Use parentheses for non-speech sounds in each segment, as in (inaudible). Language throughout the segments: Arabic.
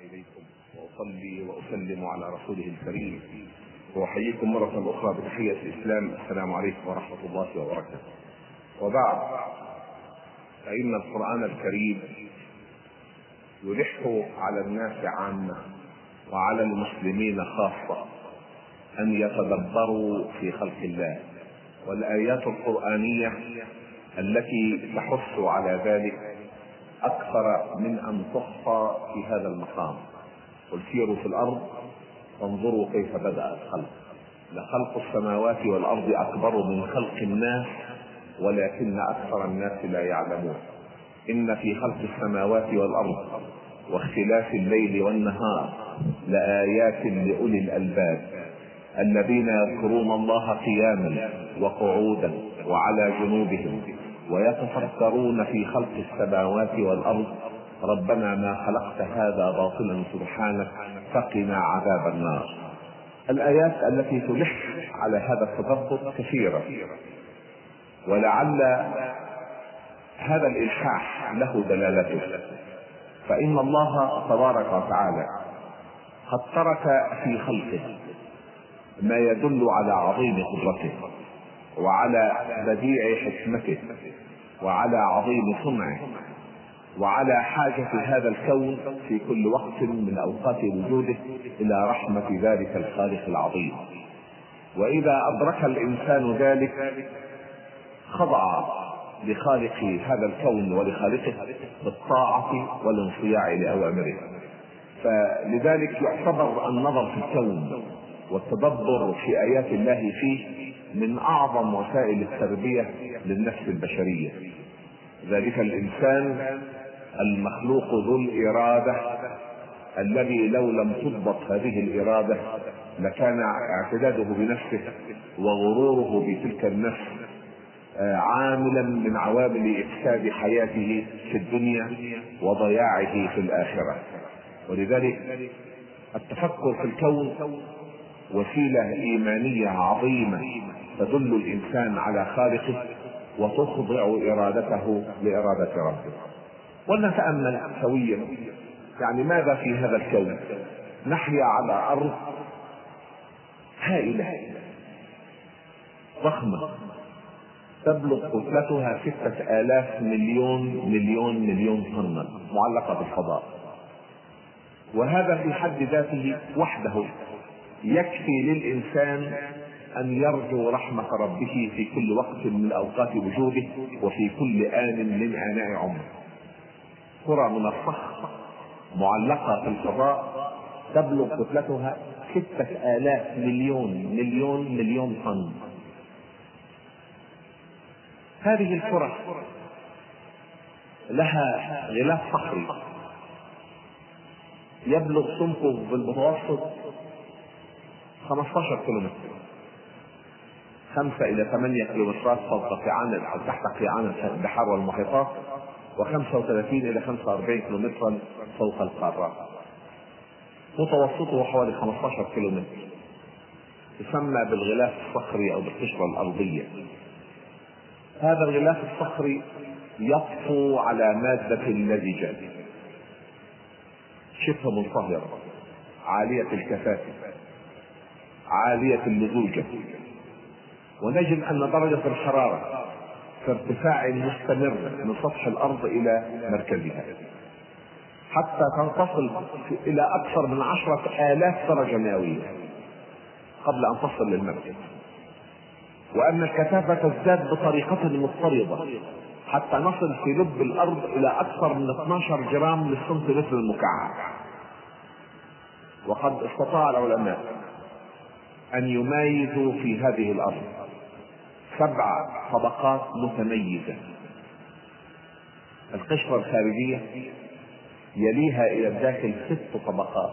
إليكم وأصلي وأسلم على رسوله الكريم. وأحييكم مرة أخرى بتحية الإسلام. السلام عليكم ورحمة الله وبركاته. وبعد فإن القرآن الكريم يلح على الناس عامة وعلى المسلمين خاصة أن يتدبروا في خلق الله. والآيات القرآنية التي تحث على ذلك أكثر من أن تحصى في هذا المقام. قل سيروا في الأرض فانظروا كيف بدأ الخلق. لخلق السماوات والأرض أكبر من خلق الناس ولكن أكثر الناس لا يعلمون. إن في خلق السماوات والأرض واختلاف الليل والنهار لآيات لأولي الألباب. الذين يذكرون الله قياما وقعودا وعلى جنوبهم. ويتفكرون في خلق السماوات والأرض. ربنا ما خلقت هذا باطلا سبحانك فقنا عذاب النار. الآيات التي تلح على هذا التدبر كثيرة. ولعل هذا الإلحاح له دلالته. فإن الله تبارك وتعالى قد ترك في خلقه ما يدل على عظيم قدرته وعلى بديع حكمته. وعلى عظيم صنعه وعلى حاجة هذا الكون في كل وقت من أوقات وجوده إلى رحمة ذلك الخالق العظيم. وإذا أدرك الإنسان ذلك خضع لخالق هذا الكون ولخالقه بالطاعة والانصياع لأوامره. فلذلك يعتبر النظر في الكون والتدبر في آيات الله فيه من أعظم وسائل التربية للنفس البشرية. ذلك الإنسان المخلوق ذو الإرادة الذي لو لم تضبط هذه الإرادة لكان اعتداده بنفسه وغروره بتلك النفس آه، عاملا من عوامل إفساد حياته في الدنيا وضياعه في الآخرة. ولذلك التفكر في الكون وسيلة إيمانية عظيمة تدل الإنسان على خالقه وتخضع إرادته لإرادة ربه ولنتامل سويا. يعني ماذا في هذا الكون؟ نحيا على أرض هائلة. ضخمة. تبلغ كتلتها ستة آلاف مليون مليون مليون طن معلقة بالفضاء. وهذا في حد ذاته وحده يكفي للإنسان أن يرجو رحمة ربه في كل وقت من أوقات وجوده وفي كل آن من آناء عمره. كرة من الصخر معلقة في الفضاء تبلغ كتلتها ستة آلاف مليون مليون مليون طن. هذه الكرة لها غلاف صخري يبلغ سمكه بالمتوسط 15 كيلومتر. خمسة إلى ثمانية كيلومترات فوق قيعان أو تحت قيعان البحار والمحيطات وخمسة وثلاثين إلى خمسة وأربعين كيلومترا فوق القارات متوسطه حوالي 15 كيلومتر. يسمى بالغلاف الصخري أو بالقشرة الأرضية. هذا الغلاف الصخري يطفو على مادة لزجة شبه منصهرة عالية الكثافة. عالية اللزوجة ونجد أن درجة الحرارة في ارتفاع مستمر من سطح الأرض إلى مركزها حتى تنتصل إلى أكثر من عشرة آلاف درجة مئوية قبل أن تصل للمركز وأن الكثافة تزداد بطريقة مضطردة حتى نصل في لب الأرض إلى أكثر من 12 جرام للسنتيمتر المكعب. وقد استطاع العلماء أن يميزوا في هذه الأرض سبع طبقات متميزة. القشرة الخارجية يليها إلى الداخل ست طبقات.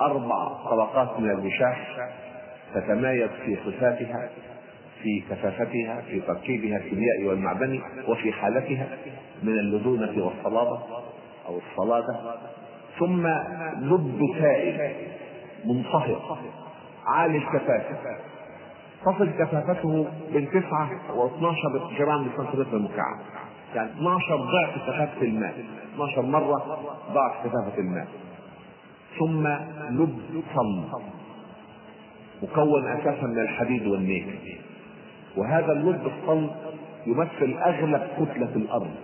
أربع طبقات من الوشاح تتمايز في صفاتها في كثافتها في تركيبها الكيميائي والمعدني وفي حالتها من اللدونة والصلابة أو الصلادة. ثم لب سائل منصهر عالي الكثافة تصل كثافته بين 9 و12 جرام لسنتيمتر المكعب يعني 12 ضعف كثافة الماء. 12 مرة ضعف كثافة الماء. ثم لب صلب مكون أساسا من الحديد والنيكل وهذا اللب الصلب يمثل أغلب كتلة الأرض.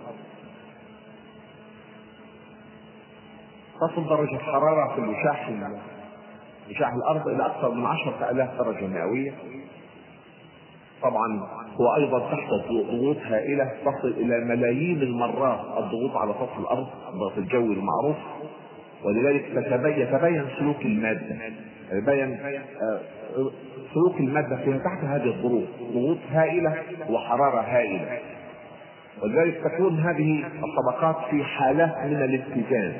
تصل درجة الحرارة في الوشاح وشاح الأرض إلى أكثر من عشرة آلاف درجة مئوية. طبعا هو أيضا تحت ضغوط هائلة تصل إلى ملايين المرات الضغوط على سطح الأرض الضغط الجوي المعروف. ولذلك يتبين سلوك المادة. يتبين آه، سلوك المادة فيها تحت هذه الظروف ضغوط هائلة وحرارة هائلة. ولذلك تكون هذه الطبقات في حالات من الاتزان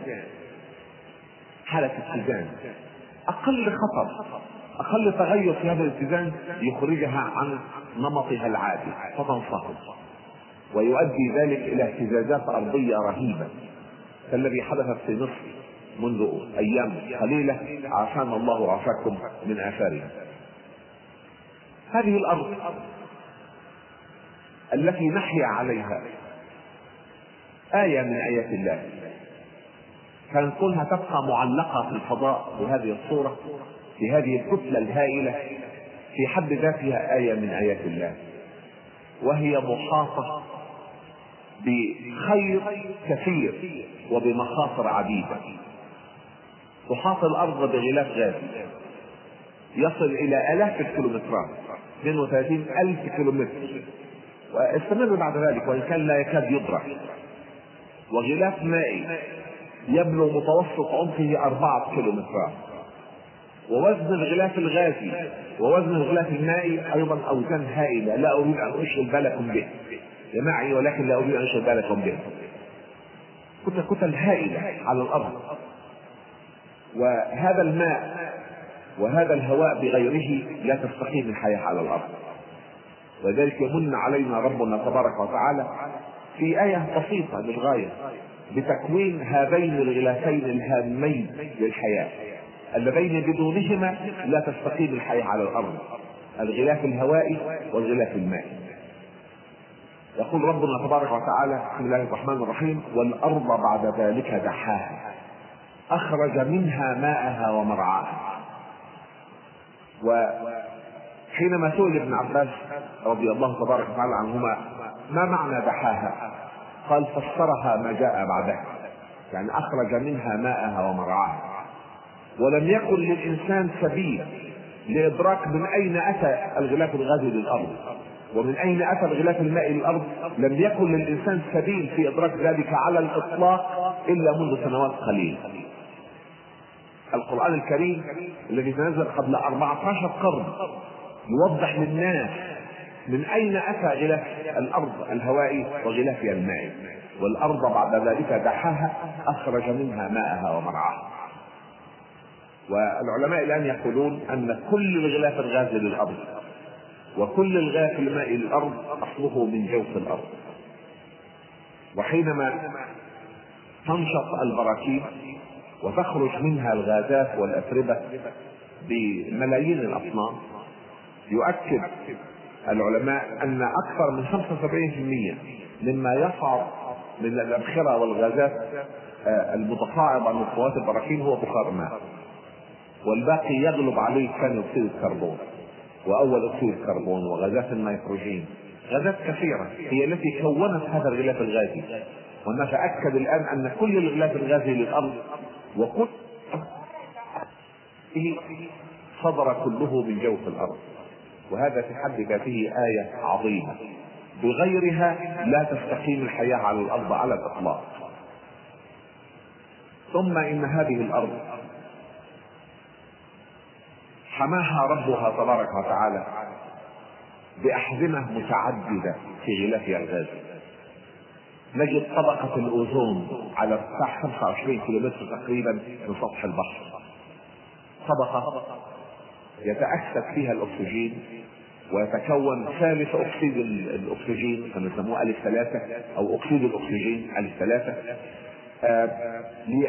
حالة اتزان أقل خطر. أقل تغير في هذا الاتزان يخرجها عن نمطها العادي. فتنصهر. ويؤدي ذلك إلى اهتزازات أرضية رهيبة. كالذي حدث في مصر منذ أيام قليلة. عافانا الله وعافاكم من اثارها هذه الأرض التي نحيا عليها آية من آيات الله. كان كونها تبقى معلقة في الفضاء بهذه الصورة. في هذه الكتلة الهائلة في حد ذاتها آية من آيات الله. وهي محاطة بخير كثير وبمخاطر عديدة. تحاط الأرض بغلاف غازي. يصل إلى آلاف الكيلومترات 32 ألف كيلومتر. واستمر بعد ذلك وإن كان لا يكاد يدرك. وغلاف مائي يبلغ متوسط عمقه أربعة كيلومترات. ووزن الغلاف الغازي ووزن الغلاف المائي أيضا أوزان هائلة لا أريد أن أشغل بالكم به. معي ولكن لا أريد أن أشغل بالكم به. كتل كتل هائلة على الأرض. وهذا الماء وهذا الهواء بغيره لا تستقيم الحياة على الأرض. ولذلك يمن علينا ربنا تبارك وتعالى في آية بسيطة للغاية بتكوين هذين الغلافين الهامين للحياة. اللذين بدونهما لا تستقيم الحياة على الأرض. الغلاف الهوائي والغلاف المائي. يقول ربنا تبارك وتعالى بسم الله الرحمن الرحيم والأرض بعد ذلك دحاها. أخرج منها ماءها ومرعاها. وحينما سئل ابن عباس رضي الله تبارك وتعالى عنهما ما معنى دحاها؟ قال فسرها ما جاء بعدها. يعني أخرج منها ماءها ومرعاها. ولم يكن للإنسان سبيل لإدراك من أين أتى الغلاف الغازي للأرض. ومن أين أتى الغلاف المائي للأرض؟ لم يكن للإنسان سبيل في إدراك ذلك على الإطلاق إلا منذ سنوات قليلة. القرآن الكريم الذي تنزل قبل 14 قرن يوضح للناس من أين أتى غلاف الأرض الهوائي وغلافها المائي والأرض بعد ذلك دحاها أخرج منها ماءها ومرعاها. والعلماء الآن يقولون أن كل الغلاف الغازي للأرض وكل الغلاف المائي للأرض أصله من جوف الأرض. وحينما تنشط البراكين وتخرج منها الغازات والاتربه بملايين الاصناف يؤكد العلماء أن أكثر من 75% مما يصعد من الأبخرة والغازات آه، المتصاعد عن مستويات البراكين هو بخار ماء والباقي يغلب عليه ثاني أكسيد الكربون وأول أكسيد الكربون وغازات النيتروجين. غازات كثيرة. هي التي كونت هذا الغلاف الغازي. ونتاكد الآن أن كل الغلاف الغازي للأرض وكل صدر كله من جوف الأرض. وهذا في حد ذاته آية عظيمة. بغيرها لا تستقيم الحياة على الأرض على الإطلاق. ثم إن هذه الأرض حماها ربها تبارك وتعالى بأحزمة متعددة في غلافها الغازي نجد طبقة الأوزون على ارتفاع 25 كيلومتر تقريبا من سطح البحر. طبقة يتأكسد فيها الأكسجين ويتكون ثالث أكسيد الأكسجين كما يسموه ألف ثلاثة أو أكسيد الأكسجين ألف ثلاثة آه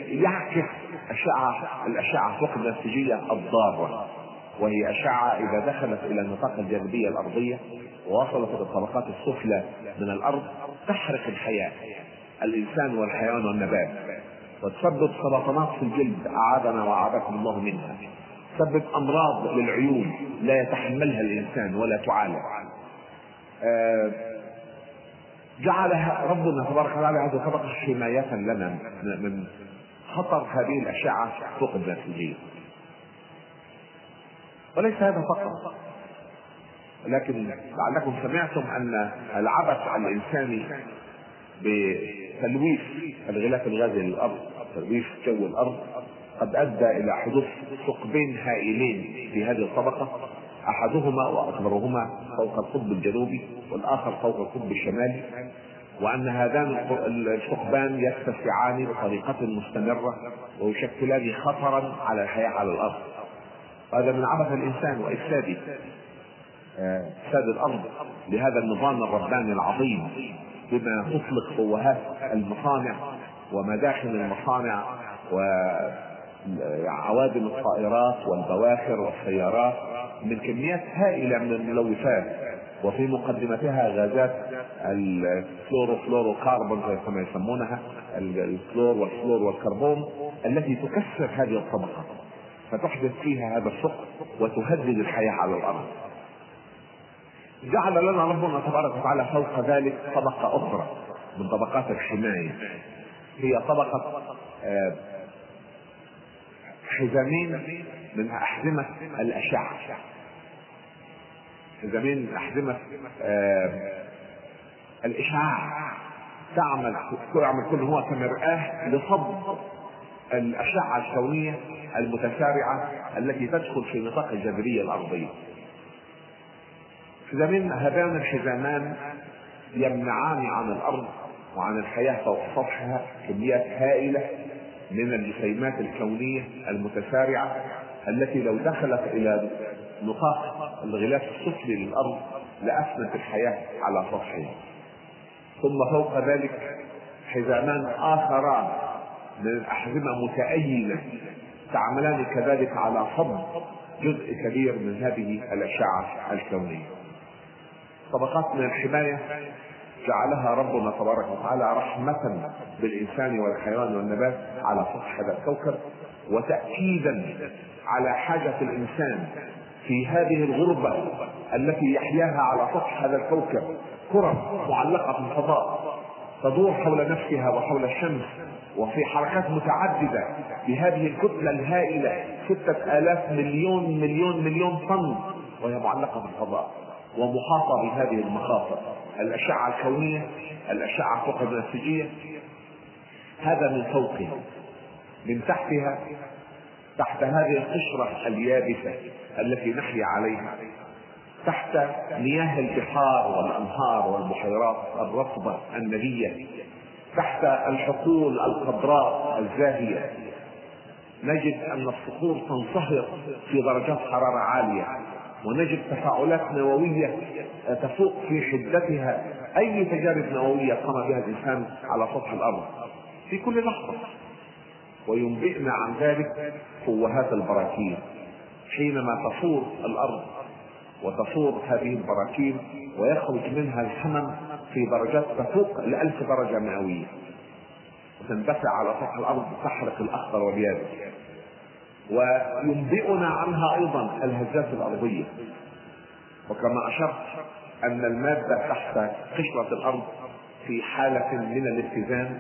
يعكس أشعة الأشعة فوق البنفسجية الضارة. وهي أشعة إذا دخلت إلى نطاق الجاذبية الأرضية ووصلت إلى الطبقات السفلى من الأرض تحرق الحياة الإنسان والحيوان والنبات. وتسبب سرطانات في الجلد أعاذنا وأعاذكم الله منها. تسبب أمراض للعيون لا يتحملها الإنسان ولا تعالج. آه، جعلها ربنا تبارك وتعالى هذه طبقه حمايه لنا من خطر هذه الأشعة فوق البنفسجيه وليس هذا فقط. لكن لعلكم سمعتم أن العبث الانساني بتلويث الغلاف الغازي للأرض تلويث جو الأرض قد أدى إلى حدوث ثقبين هائلين في هذه الطبقة أحدهما وأكبرهما فوق القطب الجنوبي والآخر فوق القطب الشمالي وأن هذان الثقبان يتسعان بطريقة مستمرة ويشكلان خطرا على الحياة على الأرض. هذا من عبث الإنسان وإفساده. إفساد الأرض لهذا النظام الرباني العظيم بما تطلق فوهات المصانع ومداخل المصانع وعوادم الطائرات والبواخر والسيارات من كميات هائلة من الملوثات. وفي مقدمتها غازات الفلورو كاربون كما يسمونها الفلور والفلور والكربون التي تكسر هذه الطبقة. فتحدث فيها هذا الثقب وتهدد الحياة على الأرض. جعل لنا ربنا تبارك وتعالى فوق ذلك طبقة أخرى من طبقات الحماية. هي طبقة آه، حزامين من أحزمة الأشعة. حزامين من أحزمة آه، الإشعاع. تعمل تعمل كل هو كمرآة لصب. الأشعة الكونية المتسارعة التي تدخل في نطاق الجاذبية الأرضية. حزامين هذان الحزامان يمنعان عن الأرض وعن الحياة فوق سطحها كميات هائلة من الجسيمات الكونية المتسارعة التي لو دخلت إلى نطاق الغلاف السفلي للأرض لأفنت الحياة على سطحها. ثم فوق ذلك حزامان آخران من الأحزمة متأينة. تعملان كذلك على صب جزء كبير من هذه الأشعة الكونية. طبقات من الحماية جعلها ربنا تبارك وتعالى رحمة بالإنسان والحيوان والنبات على سطح هذا الكوكب وتأكيدا على حاجة الإنسان في هذه الغربة التي يحياها على سطح هذا الكوكب كرة معلقة في الفضاء تدور حول نفسها وحول الشمس وفي حركات متعددة بهذه الكتلة الهائلة ستة آلاف مليون مليون مليون طن وهي معلقة في الفضاء ومحاطة بهذه المخاطر. الأشعة الكونية الأشعة فوق البنفسجية هذا من فوقها من تحتها تحت هذه القشرة اليابسة التي نحيا عليها تحت مياه البحار والأنهار والبحيرات الرطبة النبية. تحت الحقول الخضراء الزاهية. نجد أن الصخور تنصهر في درجات حرارة عالية ونجد تفاعلات نووية تفوق في حدتها. أي تجارب نووية قام بها الإنسان على سطح الأرض في كل لحظة. وينبئنا عن ذلك فوهات البراكين. حينما تفور الأرض وتفور هذه البراكين ويخرج منها الحمم في درجات تفوق الألف درجة مئوية. وتندفع على سطح الأرض تحرق الأخضر واليابس وينبئنا عنها أيضا الهزات الأرضية. وكما أشرت أن المادة تحت قشرة الأرض في حالة من الاتزان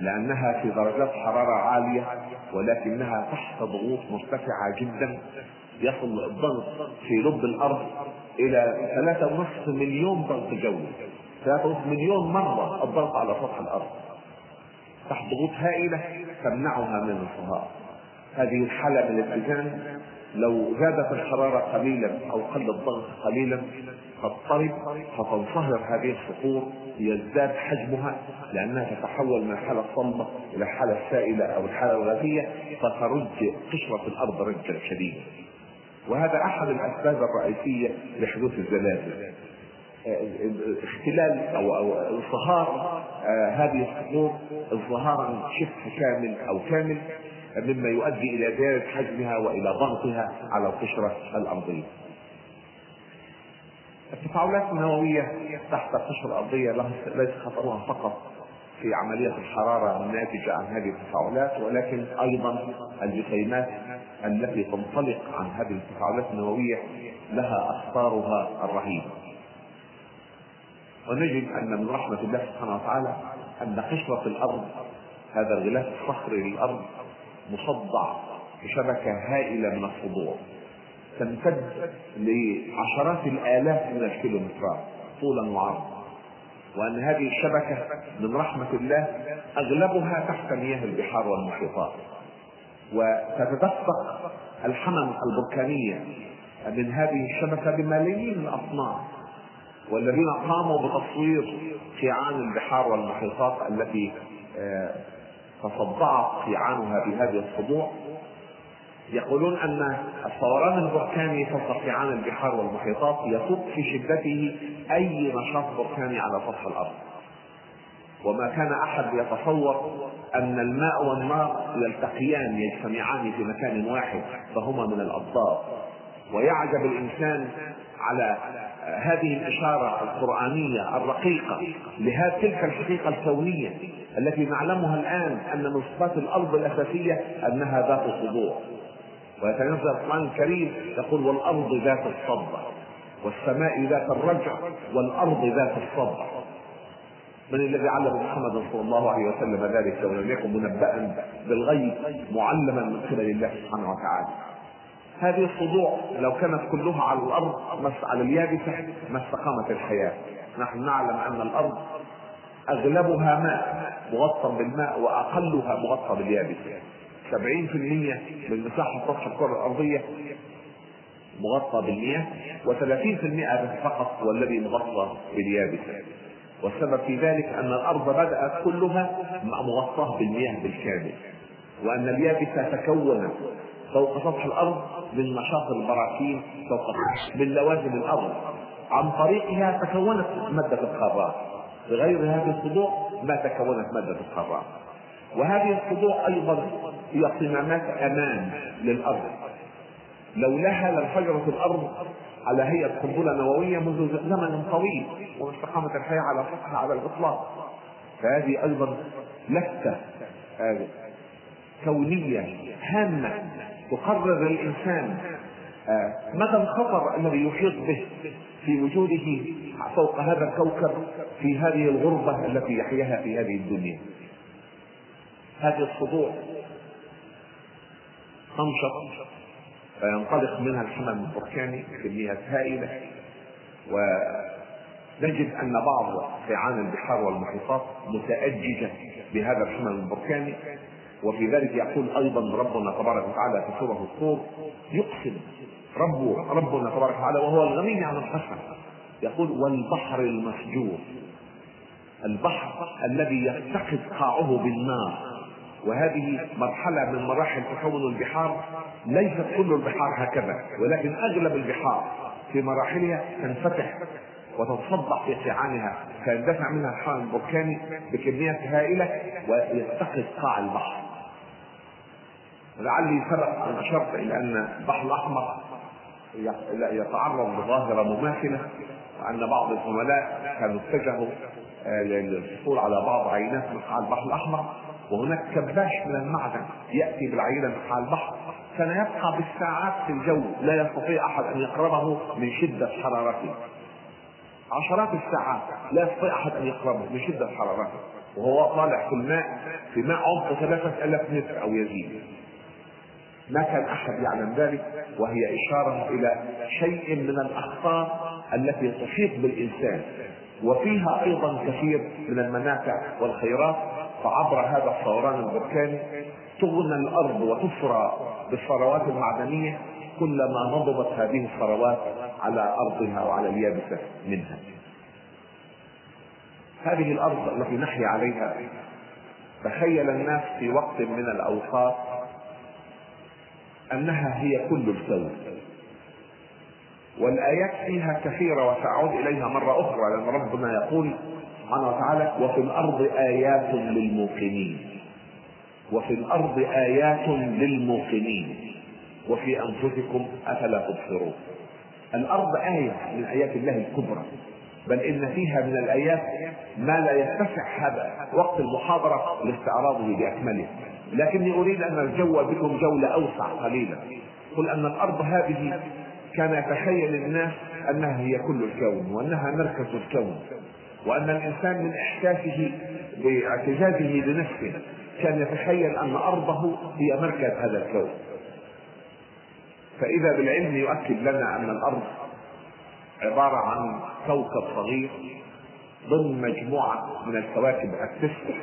لأنها في درجات حرارة عالية ولكنها تحت ضغوط مرتفعة جدا يصل الضغط في لب الأرض إلى ثلاثة ونصف مليون ضغط جوي. ونصف مليون مرة الضغط على سطح الأرض. تحت ضغوط هائلة تمنعها من الانصهار هذه الحالة من الاتزان لو زادت الحرارة قليلا أو قل الضغط قليلا تضطرب فتنصهر هذه الصخور يزداد حجمها لأنها تتحول من الحالة الصلبة إلى الحالة السائلة أو الحالة الغازية فترج قشرة الأرض رجا شديدا. وهذا أحد الأسباب الرئيسية لحدوث الزلازل. اختلال أو أو انصهار آه، هذه الصخور انصهارا شبه كامل أو كامل مما يؤدي إلى زياده حجمها وإلى ضغطها على القشرة الأرضية. التفاعلات النووية تحت القشرة الأرضية ليس خطرها فقط في عملية الحرارة الناتجة عن هذه التفاعلات ولكن أيضا الجسيمات التي تنطلق عن هذه التفاعلات النووية لها أخطارها الرهيبة ونجد أن من رحمة الله سبحانه وتعالى أن قشرة الأرض هذا الغلاف الصخري للأرض مصدع بشبكة هائلة من الصدوع تمتد لعشرات الآلاف من الكيلومترات طولا وعرضا. وأن هذه الشبكة من رحمة الله أغلبها تحت مياه البحار والمحيطات. وتتدفق الحمم البركانية من هذه الشبكة بملايين الأصناف. والذين قاموا بتصوير قيعان البحار والمحيطات التي آه، تصدعت قيعانها بهذه الصدوع يقولون أن الثوران البركاني فوق قيعان البحار والمحيطات يفوق في شدته أي نشاط بركاني على سطح الأرض. وما كان أحد يتصور أن الماء والنار يلتقيان يجتمعان في مكان واحد فهما من الابطال ويعجب الإنسان على هذه الإشارة القرآنية الرقيقة لهذه تلك الحقيقة الكونية التي نعلمها الآن أن من صفات الأرض الأساسية أنها ذات خضوع ويتنزل القرآن الكريم يقول والأرض ذات الصدع والسماء ذات الرجع والأرض ذات الصدع من الذي علم محمد صلى الله عليه وسلم ذلك ولم يكن منبأ بالغيب معلما من قبل الله سبحانه وتعالى. هذه الصدوع لو كانت كلها على الأرض مس على اليابسة ما استقامت الحياة. نحن نعلم أن الأرض أغلبها ماء مغطى بالماء وأقلها مغطى باليابسة. 70% من مساحة سطح الكرة الأرضية مغطى بالمياه و30% فقط هو الذي مغطى باليابسة. والسبب في ذلك أن الأرض بدأت كلها مغطاة بالمياه بالكامل. وأن اليابسة تكونت فوق سطح الأرض من نشاط البراكين فوق من لوازم الأرض. عن طريقها تكونت مادة القارات. بغير هذه الصدوع ما تكونت مادة القارات. وهذه الصدوع أيضا هي صمامات أمان للأرض. لولاها لانفجرت الأرض على هيئة قنبلة نووية منذ زمن طويل واستقامت الحياة على سطحها على الإطلاق فهذه أيضا لفته آه، كونية هامة تقرر الإنسان آه، مدى الخطر الذي يحيط به في وجوده فوق هذا الكوكب في هذه الغربة التي يحياها في هذه الدنيا. هذه الصدوع تنشط فينطلق منها الحمم البركاني بكميات هائلة. ونجد أن بعض قيعان البحار والمحيطات متأججة بهذا الحمم البركاني. وفي ذلك يقول أيضا ربنا تبارك وتعالى في سورة الطور يقسم رب ربنا تبارك وتعالى وهو الغني عن القسم يقول والبحر المسجور البحر الذي يفتقد قاعه بالنار. وهذه مرحلة من مراحل تكون البحار ليست كل البحار هكذا ولكن أغلب البحار في مراحلها تنفتح وتتصدع في قيعانها فيندفع منها الحمام البركاني بكميات هائلة ويتخذ قاع البحر. لعلي سبق أن أشرت إلى أن البحر الأحمر يتعرض لظاهرة مماثلة وأن بعض الزملاء كانوا اتجهوا آه، للحصول على بعض عينات من قاع البحر الأحمر وهناك كباش من المعدن يأتي بالعينة من حال البحر كان يبقى بالساعات في الجو لا يستطيع أحد أن يقربه من شدة حرارته. عشرات الساعات لا يستطيع أحد أن يقربه من شدة حرارته وهو طالع في الماء في ماء ثلاثة ألاف متر أو يزيد. ما كان أحد يعلم ذلك وهي إشارة إلى شيء من الأخطار التي تحيط بالإنسان وفيها أيضا كثير من المنافع والخيرات فعبر هذا الثوران البركاني تغنى الأرض وتفرى بالثروات المعدنية كلما نضبت هذه الثروات على أرضها وعلى اليابسة منها. هذه الأرض التي نحيا عليها تخيل الناس في وقت من الأوقات أنها هي كل الكون والآيات فيها كثيرة وسأعود إليها مرة أخرى لأن ربنا يقول سبحانه وتعالى وفي الأرض آيات للموقنين. وفي الأرض آيات للموقنين. وفي أنفسكم أفلا تبصرون. الأرض آية من آيات الله الكبرى بل إن فيها من الآيات ما لا يتسع هذا وقت المحاضرة لاستعراضه بأكمله. لكني أريد أن الجو بكم جولة أوسع قليلا. قل أن الأرض هذه كان يتخيل الناس أنها هي كل الكون وأنها مركز الكون وأن الإنسان من إحساسه باعتزازه بنفسه كان يتخيل أن أرضه هي مركز هذا الكون. فإذا بالعلم يؤكد لنا أن الأرض عبارة عن كوكب صغير ضمن مجموعة من الكواكب التسع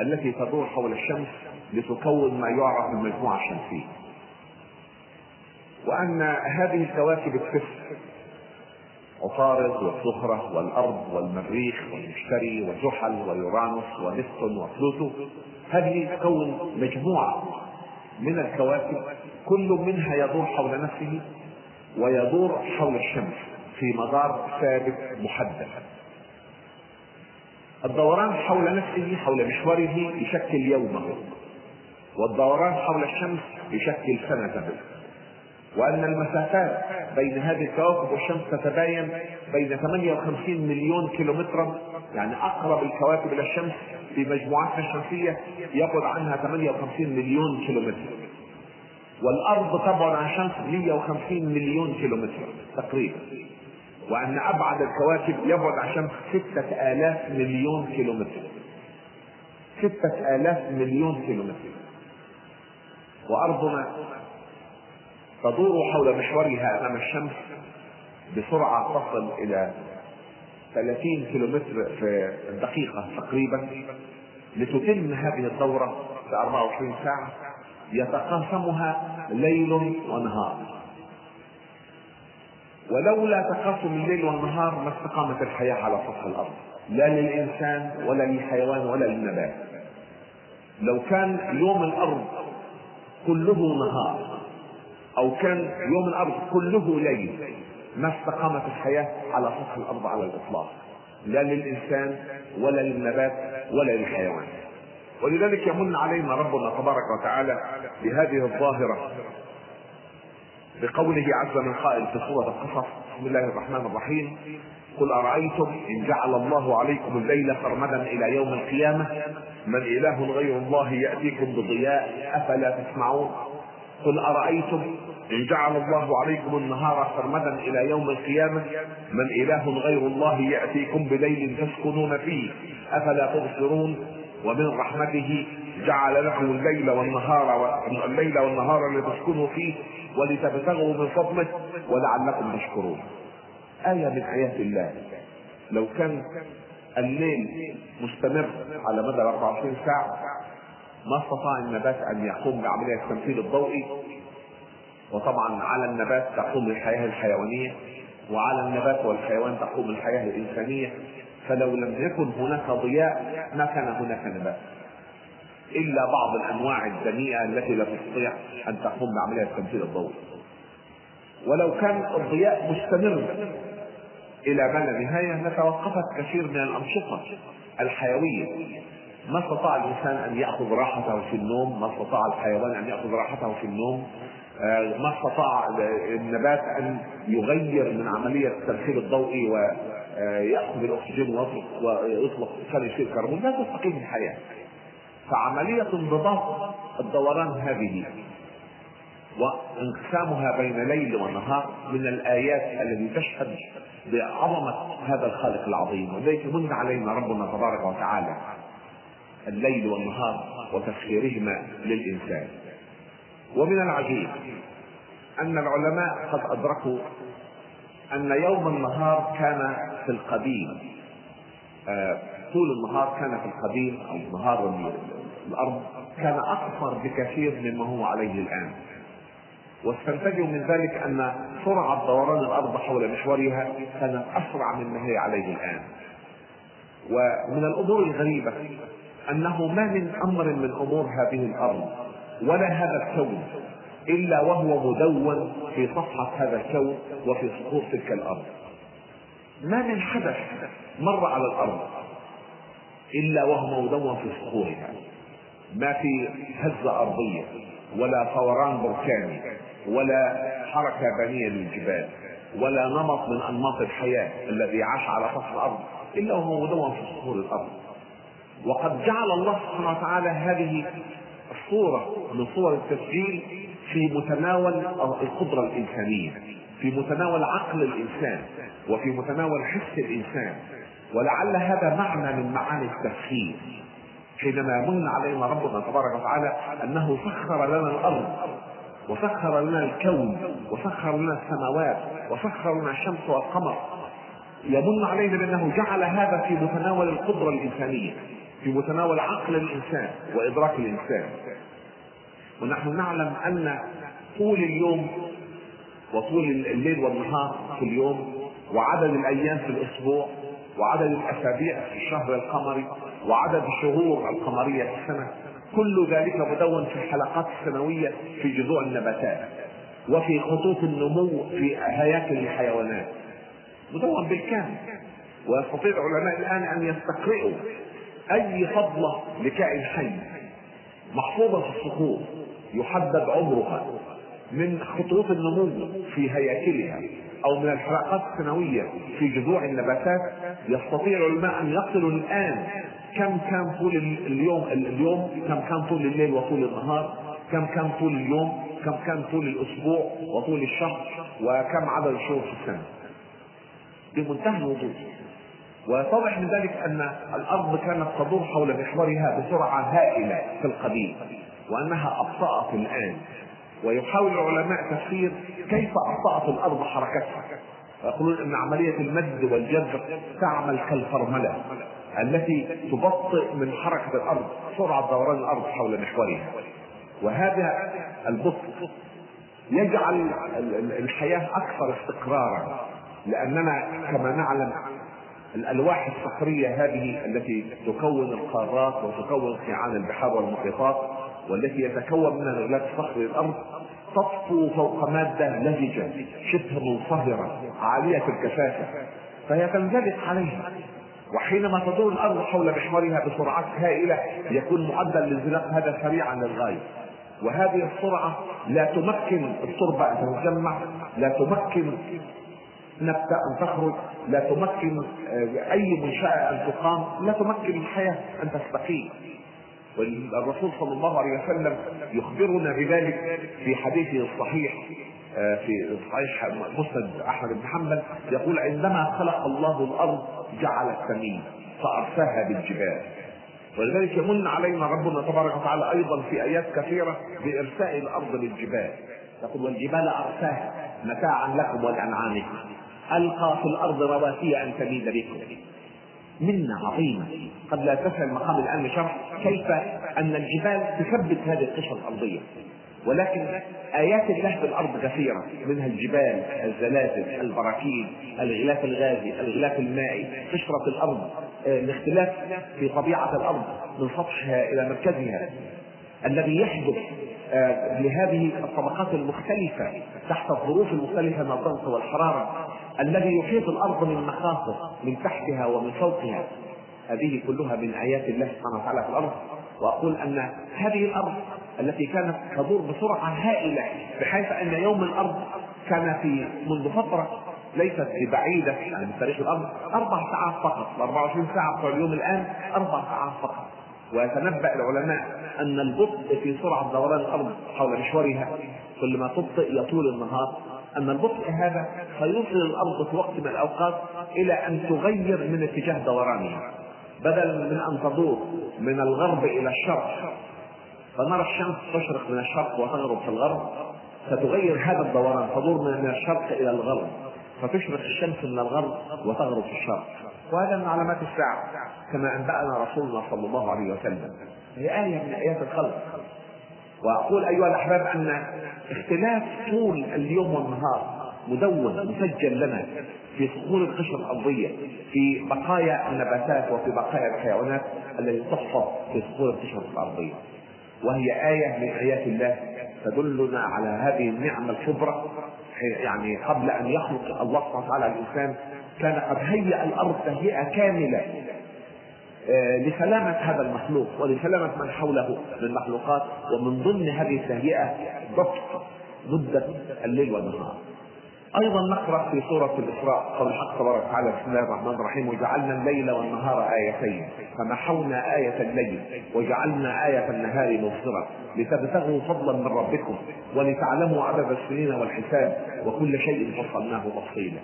التي تدور حول الشمس لتكون ما يعرف بالمجموعة الشمسية. وأن هذه الكواكب التسع عطارد والزهرة والأرض والمريخ والمشتري وزحل ويورانوس ونبتون وبلوتو. هذه تكون مجموعة من الكواكب كل منها يدور حول نفسه ويدور حول الشمس في مدار ثابت محدد. الدوران حول نفسه حول محوره يشكل يومه. والدوران حول الشمس يشكل سنته وأن المسافات بين هذه الكواكب والشمس تتباين بين 58 مليون كيلومترا يعني أقرب الكواكب إلى الشمس في مجموعاتها الشمسية يبعد عنها 58 مليون كيلومتر. والأرض تبعد عن الشمس 150 مليون كيلومتر تقريبا. وأن أبعد الكواكب يبعد عن الشمس ستة آلاف مليون كيلومتر. ستة آلاف مليون كيلومتر. وأرضنا. تدور حول محورها أمام الشمس بسرعة تصل إلى 30 كيلومتر في الدقيقة تقريبا لتتم هذه الدورة في 24 ساعة. يتقاسمها ليل ونهار. ولولا تقاسم الليل والنهار ما استقامت الحياة على سطح الأرض. لا للإنسان ولا للحيوان ولا للنبات. لو كان يوم الأرض كله نهار. أو كان يوم الأرض كله ليل. ما استقامت الحياة على سطح الأرض على الإطلاق. لا للإنسان ولا للنبات ولا للحيوان. ولذلك يمن علينا ربنا تبارك وتعالى بهذه الظاهرة. بقوله عز من قائل في سورة القصص بسم الله الرحمن الرحيم. قل أرأيتم إن جعل الله عليكم الليل سرمدا إلى يوم القيامة؟ من إله غير الله يأتيكم بضياء أفلا تسمعون؟ قل أرأيتم إن جعل الله عليكم النهار سرمدا إلى يوم القيامة؟ من إله غير الله يأتيكم بليل تسكنون فيه أفلا تبصرون؟ ومن رحمته جعل لكم الليل والنهار الليل والنهار لتسكنوا فيه ولتبتغوا من فضله ولعلكم تشكرون. آية من آيات الله. لو كان الليل مستمر على مدى 24 ساعة ما استطاع النبات أن يقوم بعملية التمثيل الضوئي وطبعا على النبات تقوم الحياة الحيوانية وعلى النبات والحيوان تقوم الحياة الإنسانية. فلو لم يكن هناك ضياء ما كان هناك نبات. إلا بعض الأنواع الدنيئة التي لا تستطيع أن تقوم بعملية التمثيل الضوئي ولو كان الضياء مستمر إلى ما لا نهاية لتوقفت كثير من الأنشطة الحيوية. ما استطاع الإنسان أن يأخذ راحته في النوم ما استطاع الحيوان أن يأخذ راحته في النوم. آه، ما استطاع النبات أن يغير من عملية التبخير الضوئي وياخذ الأكسجين ويطلق ثاني اكسيد الكربون. لا تستقيم الحياة. فعملية انضباط الدوران هذه وانقسامها بين ليل ونهار من الآيات التي تشهد بعظمة هذا الخالق العظيم. ولذلك من علينا ربنا تبارك وتعالى الليل والنهار وتسخيرهما للإنسان. ومن العجيب أن العلماء قد أدركوا أن يوم النهار كان في القديم. آه طول النهار كان في القديم أو نهار الأرض كان أقصر بكثير مما هو عليه الآن. واستنتجوا من ذلك أن سرعة دوران الأرض حول محورها كانت أسرع مما هي عليه الآن. ومن الأمور الغريبة أنه ما من أمر من أمور هذه الأرض ولا هذا الكون إلا وهو مدون في صفحة هذا الكون وفي سطور تلك الأرض. ما من حدث مر على الأرض إلا وهو مدون في سطورها ما في هزة أرضية ولا فوران بركاني ولا حركة بنيه للجبال ولا نمط من أنماط الحياة الذي عاش على سطح الأرض إلا وهو مدون في صخور الأرض. وقد جعل الله سبحانه وتعالى هذه الصورة من صور التسجيل في متناول القدرة الإنسانية في متناول عقل الإنسان وفي متناول حس الإنسان. ولعل هذا معنى من معاني التسخير حينما يمن علينا ربنا تبارك وتعالى أنه سخر لنا الأرض وسخر لنا الكون وسخر لنا السماوات وسخر لنا الشمس والقمر. يمن علينا بأنه جعل هذا في متناول القدرة الإنسانية في متناول عقل الإنسان وإدراك الإنسان. ونحن نعلم أن طول اليوم وطول الليل والنهار في اليوم وعدد الأيام في الأسبوع وعدد الأسابيع في الشهر القمري وعدد الشهور القمرية في السنة كل ذلك مدون في الحلقات السنوية في جذوع النباتات وفي خطوط النمو في هياكل الحيوانات. مدون بالكامل. ويستطيع العلماء الآن أن يستقرئوا أي فضلة لكائن حي محفوظة في الصخور يحدد عمرها من خطوط النمو في هياكلها أو من الحلقات السنوية في جذوع النباتات. يستطيع العلماء أن يصلوا الآن كم كان طول اليوم اليوم؟ كم كان طول الليل وطول النهار؟ كم كان طول اليوم؟ كم كان طول الأسبوع وطول الشهر؟ وكم عدد الشهور في السنة؟ بمنتهى الوضوح ويتضح من ذلك أن الأرض كانت تدور حول محورها بسرعة هائلة في القديم وأنها أبطأت الآن. ويحاول العلماء تفسير كيف أبطأت الأرض حركتها. ويقولون إن عملية المد والجذر تعمل كالفرملة. التي تبطئ من حركة الأرض سرعة دوران الأرض حول محورها. وهذا البطء يجعل الحياة أكثر استقرارا لأننا كما نعلم الألواح الصخرية هذه التي تكون القارات وتكون قيعان البحار والمحيطات والتي يتكون منها غلاف صخر الأرض تطفو فوق مادة لزجه شبه منصهره عالية الكثافة فهي تنزلق عليها. وحينما تدور الأرض حول محورها بسرعات هائلة يكون معدل الانزلاق هذا سريعا للغاية. وهذه السرعة لا تمكن التربه أن تتجمع لا تمكن نبتة أن تخرج لا تمكن أي منشأة أن تقام لا تمكن الحياة أن تستقيم. والرسول صلى الله عليه وسلم يخبرنا بذلك في حديثه الصحيح في صحيح مسند أحمد بن حنبل يقول عندما خلق الله الأرض جعل السمين فأرساها بالجبال. ولذلك يمن علينا ربنا تبارك وتعالى أيضا في آيات كثيرة بإرساء الأرض للجبال. يقول والجبال أرساها متاعا لكم ولأنعامكم. ألقى في الأرض رواسي أن تميد بكم. منة عظيمة. قد لا تسهل مقام الآن شرح كيف أن الجبال تثبت هذه القشرة الأرضية. ولكن آيات الله في الأرض كثيرة منها الجبال الزلازل البراكين الغلاف الغازي الغلاف المائي قشرة الأرض الاختلاف في طبيعة الأرض من سطحها إلى مركزها. الذي يحدث لهذه الطبقات المختلفة تحت الظروف المختلفة من الضغط والحرارة الذي يحيط الأرض من مخاطر من تحتها ومن فوقها. هذه كلها من آيات الله سبحانه وتعالى في الأرض. وأقول أن هذه الأرض التي كانت تدور بسرعة هائلة بحيث أن يوم الأرض كان في منذ فترة ليست بعيدة يعني من تاريخ الأرض أربع ساعات فقط 24 ساعة بتوع اليوم الآن أربع ساعات فقط. ويتنبأ العلماء أن البطء في سرعة دوران الأرض حول محورها كلما تبطئ يطول النهار. أن البطء هذا سيوصل الأرض في وقت من الأوقات إلى أن تغير من اتجاه دورانها بدلا من أن تدور من الغرب إلى الشرق. فنرى الشمس تشرق من الشرق وتغرب في الغرب ستغير هذا الدوران تدور من الشرق إلى الغرب فتشرق الشمس من الغرب وتغرب في الشرق. وهذا من علامات الساعة كما أنبأنا رسولنا صلى الله عليه وسلم هي آية من آيات الخلق. وأقول أيها الأحباب أن اختلاف طول اليوم والنهار مدون مسجل لنا في صخور القشرة الأرضية في بقايا النباتات وفي بقايا الحيوانات التي تحفظ في صخور القشرة الأرضية. وهي آية من آيات الله تدلنا على هذه النعمة الكبرى يعني قبل أن يخلق الله سبحانه وتعالى الإنسان كان قد هيأ الأرض تهيئة كاملة لسلامة هذا المخلوق ولسلامة من حوله من المخلوقات ومن ضمن هذه التهيئة ضبط مدة الليل والنهار. أيضا نقرأ في سورة الإسراء قول الحق تبارك وتعالى بسم الله الرحمن الرحيم وجعلنا الليل والنهار آيتين فمحونا آية الليل وجعلنا آية النهار مبصره لتبتغوا فضلا من ربكم ولتعلموا عدد السنين والحساب وكل شيء فصلناه تفصيلا.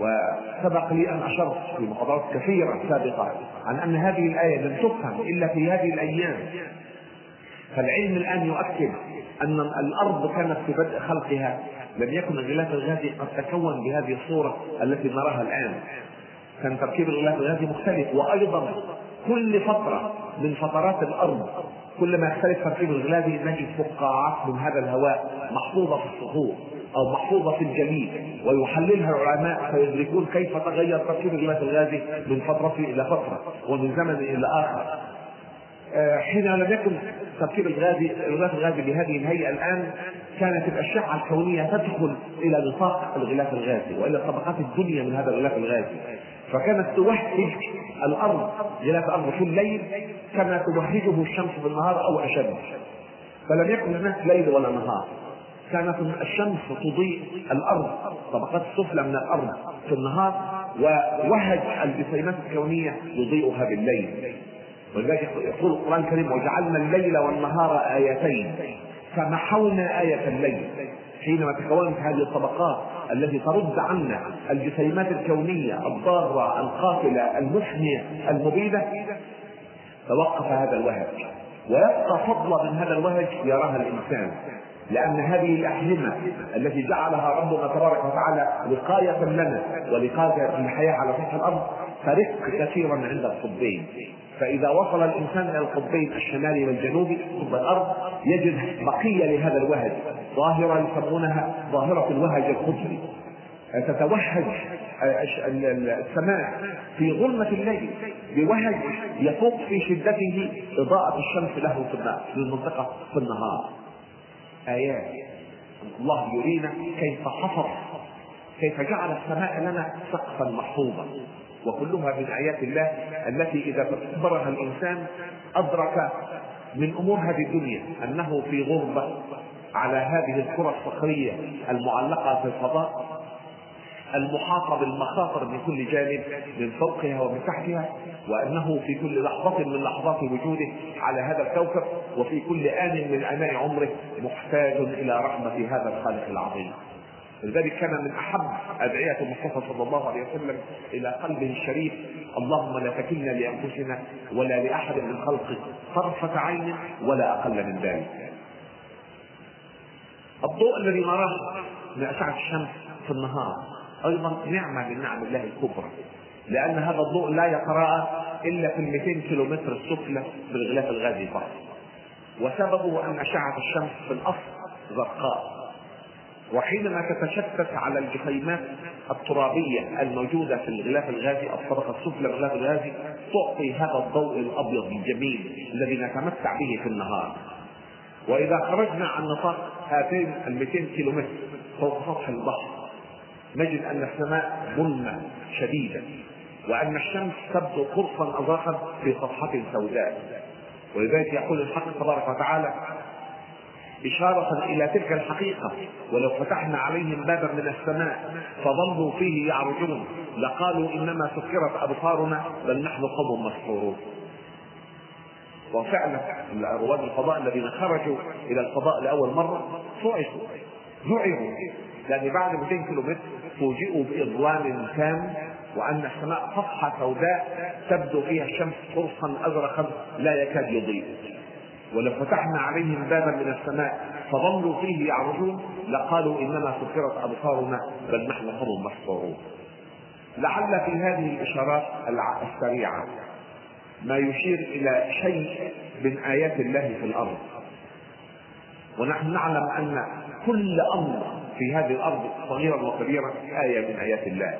وسبق لي أن أشرت في محاضرات كثيرة سابقة عن أن هذه الآية لم تفهم إلا في هذه الأيام. فالعلم الآن يؤكد أن الأرض كانت في بدء خلقها لم يكن الغلاف الغازي قد تكون بهذه الصورة التي نراها الآن. كان تركيب الغلاف الغازي مختلف وأيضا كل فترة من فترات الأرض كل ما يختلف تركيب الغلافي نجد فقاعات من هذا الهواء محفوظة في الصخور أو محفوظة في الجليد ويحللها العلماء فيدركون كيف تغير تركيب الغلاف الغازي من فترة إلى فترة ومن زمن إلى آخر. آه، حين لم يكن تركيب الغازي الغلاف الغازي بهذه الهيئة الآن كانت الأشعة الكونية تدخل إلى نطاق الغلاف الغازي وإلى طبقات الدنيا من هذا الغلاف الغازي. فكانت توهج الأرض غلاف الأرض في الليل كما توهجه الشمس في النهار أو أشد. فلم يكن هناك ليل ولا نهار. كانت الشمس تضيء الأرض طبقات السفلى من الأرض في النهار ووهج الجسيمات الكونية يضيئها بالليل. ولذلك يقول القرآن الكريم وجعلنا الليل والنهار آيتين. فمحونا آية الليل حينما تكونت هذه الطبقات التي ترد عنا الجسيمات الكونية الضارة القاتلة المفنيه المبيدة توقف هذا الوهج. ويبقى فضلا من هذا الوهج يراها الإنسان لأن هذه الأحزمة التي جعلها ربنا تبارك وتعالى وقاية لنا ولقاية الحياة على سطح الأرض ترق كثيرا عند القطبين فإذا وصل الإنسان إلى القطبين الشمالي والجنوبي قطب الأرض يجد بقية لهذا الوهج ظاهرة يسمونها ظاهرة الوهج القطبي تتوهج السماء في ظلمة الليل بوهج يفوق في شدته إضاءة الشمس له في المنطقة في النهار. آيات الله يرينا كيف حفظ كيف جعل السماء لنا سقفا محفوظا. وكلها من آيات الله التي إذا تدبرها الإنسان أدرك من أمور هذه الدنيا أنه في غربة على هذه الكرة الصخرية المعلقة في الفضاء المحاطة بالمخاطر من كل جانب من فوقها ومن تحتها وأنه في كل لحظة من لحظات وجوده على هذا الكوكب وفي كل آن من آناء عمره محتاج إلى رحمة هذا الخالق العظيم. لذلك كان من أحب أدعية المصطفى صلى الله عليه وسلم إلى قلبه الشريف. اللهم لا تكلنا لأنفسنا ولا لأحد من خلقك طرفة عين ولا أقل من ذلك. الضوء الذي نراه من اشعه الشمس في النهار أيضا نعمة من نعم الله الكبرى لأن هذا الضوء لا يتراءى إلا في ال 200 كيلو متر السفلى بالغلاف الغازي فقط. وسببه أن أشعة الشمس في الأصل زرقاء. وحينما تتشتت على الجسيمات الترابية الموجودة في الغلاف الغازي الطبقة السفلى الغلاف الغازي تعطي هذا الضوء الأبيض الجميل الذي نتمتع به في النهار. وإذا خرجنا عن نطاق هاتين ال 200 كيلومتر فوق سطح البحر نجد أن السماء ظلمة شديدة وأن الشمس تبدو قرصا أزرقا في صفحة سوداء. ولذلك يقول الحق تبارك وتعالى إشارة إلى تلك الحقيقة ولو فتحنا عليهم بابا من السماء فظلوا فيه يعرجون لقالوا إنما سكرت أبصارنا بل نحن قوم مسحورون. وفعلا رواد الفضاء الذين خرجوا إلى الفضاء لأول مرة صعقوا ذعروا لأن بعد 200 كيلو متر فوجئوا بإظلام تام وأن السماء صفحة سوداء تبدو فيها الشمس قرصا أزرقا لا يكاد يضيء. ولو فتحنا عليهم بابا من السماء فظلوا فيه يعرجون لقالوا إنما سكرت أبصارنا بل نحن قوم مسحورون لعل في هذه الإشارات السريعة ما يشير إلى شيء من آيات الله في الأرض. ونحن نعلم أن كل أمر في هذه الأرض صغيرا وكبيرا آية من آيات الله.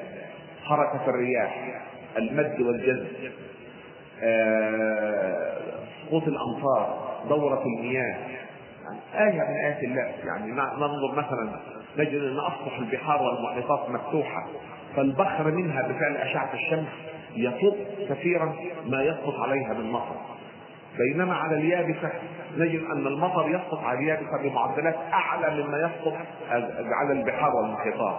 حركة الرياح المد والجذب آه، سقوط الأمطار دورة المياه يعني آية من آيات الله. يعني ننظر مثلا نجد أن أسطح البحار والمحيطات مفتوحة فالبخر منها بفعل أشعة الشمس يفوق كثيرا ما يسقط عليها من مطر. بينما على اليابسة نجد أن المطر يسقط على اليابسة بمعدلات أعلى مما يسقط على البحار والمحيطات.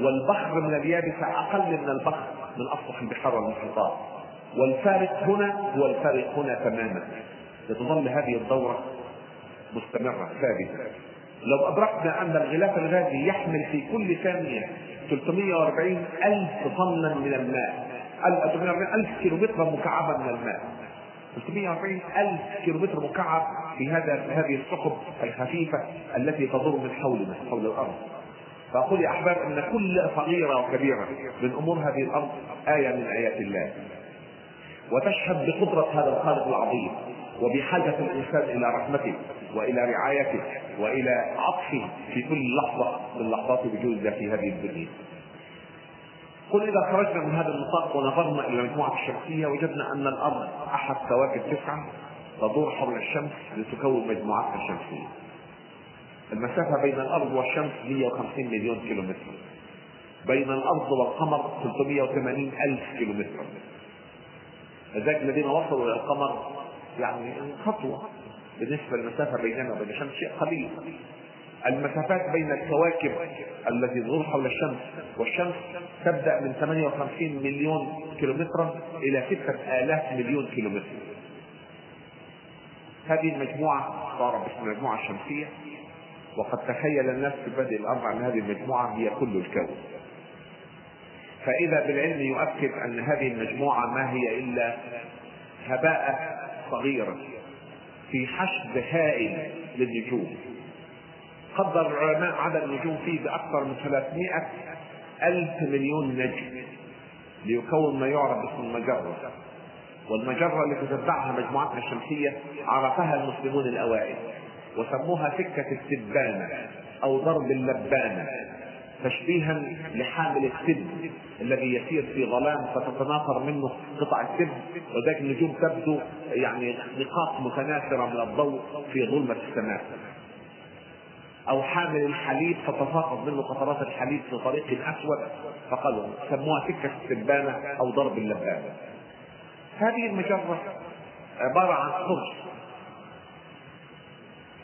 والبحر من اليابسة أقل من البحر من أسطح البحار والمحيطات. والفارق هنا هو الفارق هنا تماما. ستظل هذه الدورة مستمرة ثابتة. لو أدركنا أن الغلاف الغازي يحمل في كل ثانية 340 ألف طنا من الماء 340 ألف كيلومتر مكعبا من الماء. 340 ألف كيلومتر مكعب في هذا هذه السحب الخفيفة التي تدور من حولنا حول الأرض. فأقول يا أحباب أن كل صغيرة وكبيرة من أمور هذه الأرض آية من آيات الله. وتشهد بقدرة هذا الخالق العظيم. وبحاجة الإنسان إلى رحمته وإلى رعايته وإلى عطفه في كل لحظة من لحظات وجودنا في هذه الدنيا. قل إذا خرجنا من هذا النطاق ونظرنا إلى المجموعة الشمسية وجدنا أن الأرض أحد كواكب تسعة تدور حول الشمس لتكون مجموعتها الشمسية. المسافة بين الأرض والشمس 150 مليون كيلومتر. بين الأرض والقمر 380 ألف كيلومتر. لذلك الذين وصلوا إلى القمر يعني خطوة. بالنسبة للمسافة بيننا وبين الشمس شيء قليل المسافات بين الكواكب التي تدور حول الشمس والشمس تبدأ من 58 مليون كيلومترا إلى 6000 مليون كيلومتر هذه المجموعة صارت باسم المجموعة الشمسية وقد تخيل الناس في بدء الأمر أن هذه المجموعة هي كل الكون. فإذا بالعلم يؤكد أن هذه المجموعة ما هي إلا هباء صغيرة في حشد هائل للنجوم. قدر العلماء عدد النجوم فيه بأكثر من 300 ألف مليون نجم ليكون ما يعرف باسم المجرة. والمجرة التي تتبعها مجموعتنا الشمسية عرفها المسلمون الأوائل وسموها سكة السبانة أو ضرب اللبانة. تشبيها لحامل السب الذي يسير في ظلام فتتناثر منه قطع السب وذلك النجوم تبدو يعني نقاط متناثرة من الضوء في ظلمة السماء. أو حامل الحليب فتساقط منه قطرات الحليب في طريق اسود فقالوا سموها سكه السبانة أو ضرب اللبانه هذه المجرة عبارة عن قرص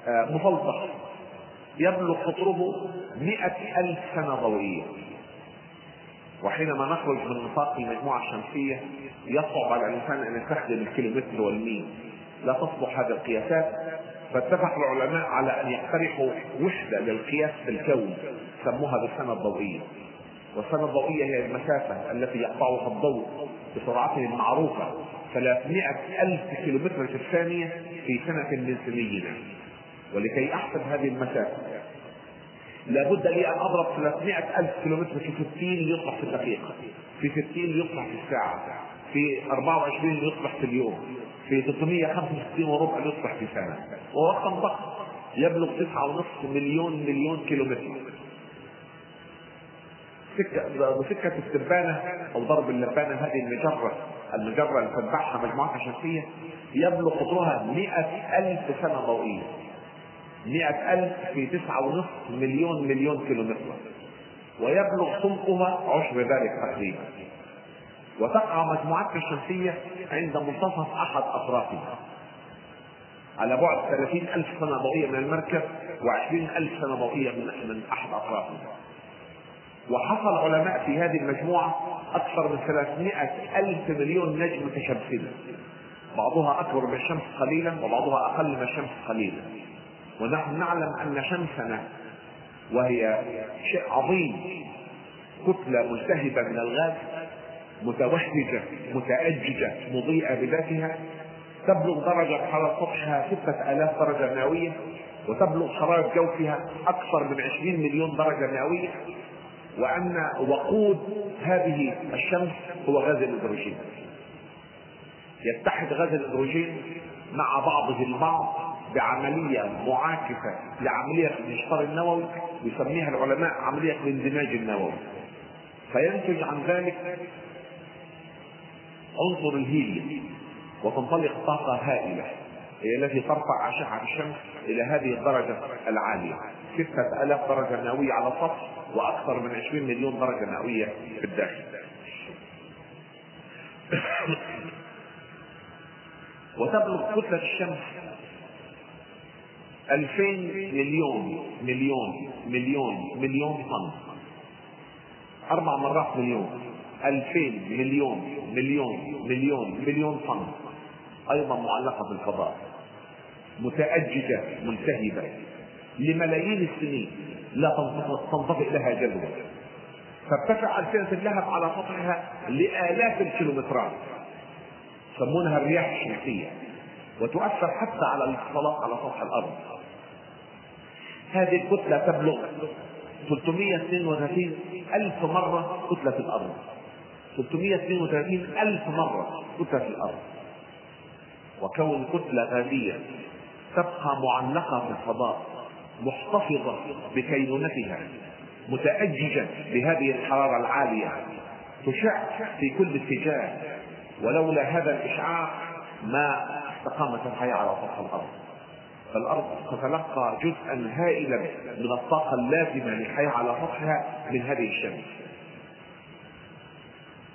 آه، مفلطح يبلغ قطره مئة ألف سنة ضوئية. وحينما نخرج من نطاق المجموعة الشمسية يصعب على الإنسان أن يستخدم الكيلومتر والميل لا تصلح هذه القياسات. فاتفق العلماء على أن يقترحوا وحدة للقياس في الكون سموها بالسنة الضوئية. والسنة الضوئية هي المسافة التي يقطعها الضوء بسرعته المعروفة 300 ألف كيلومتر في الثانية في سنة من سنينا. ولكي أحسب هذه المسافة. لابد لي أن أضرب 300 ألف كيلومتر في 60 ليصبح في الدقيقة. في 60 ليصبح في الساعة. في 24 ليصبح في اليوم. في 365 وربع ليصبح في سنة. وهو رقم ضخم. يبلغ 9.5 مليون مليون كيلومتر. سكة بسكة السبانة أو ضرب اللبانة هذه المجرة. المجرة اللي تتبعها مجموعة شمسية يبلغ قطرها مئة ألف سنة ضوئية. مئة ألف في تسعة ونصف مليون مليون كيلومتر. ويبلغ سمكها عشر ذلك تقريبا. وتقع مجموعتنا الشمسية عند منتصف أحد أطرافها. على بعد 30 ألف سنة ضوئية من المركز و20 ألف سنة ضوئية من من أحد أطرافها. وحصل علماء في هذه المجموعة أكثر من 300 ألف مليون نجم متشابسين بعضها أكبر من الشمس قليلا وبعضها أقل من الشمس قليلا. ونحن نعلم أن شمسنا وهي شيء عظيم كتلة ملتهبة من الغاز متوهجة متأججة مضيئة بذاتها تبلغ درجة حرارة سطحها ستة آلاف درجة مئوية وتبلغ حرارة جوفها أكثر من عشرين مليون درجة مئوية وأن وقود هذه الشمس هو غاز الهيدروجين. يتحد غاز الهيدروجين مع بعضه البعض بعملية معاكسة لعملية الانشطار النووي يسميها العلماء عملية الاندماج النووي. فينتج عن ذلك عنصر الهيليوم وتنطلق طاقة هائلة هي التي ترفع أشعة الشمس إلى هذه الدرجة العالية. ستة آلاف درجة مئوية على السطح وأكثر من 20 مليون درجة مئوية في الداخل. (coughs) وتبلغ كتلة الشمس ألفين مليون مليون مليون مليون طن. أربع مرات مليون. ألفين مليون مليون مليون مليون طن. أيضا معلقة في الفضاء متأججة ملتهبة لملايين السنين لا تنطفئ لها جذوة فارتفع ألسنة اللهب على سطحها لآلاف الكيلومترات. يسمونها الرياح الشمسية. وتؤثر حتى على الاتصالات على سطح الأرض. هذه الكتلة تبلغ 332 ألف مرة كتلة الأرض. 332 ألف مرة كتلة الأرض. وكون كتلة غازية تبقى معلقة في الفضاء محتفظة بكينونتها متأججة بهذه الحرارة العالية تشع في كل اتجاه. ولولا هذا الإشعاع ما استقامت الحياة على سطح الأرض. فالأرض تتلقى جزءا هائلا من الطاقة اللازمة للحياة على سطحها من هذه الشمس.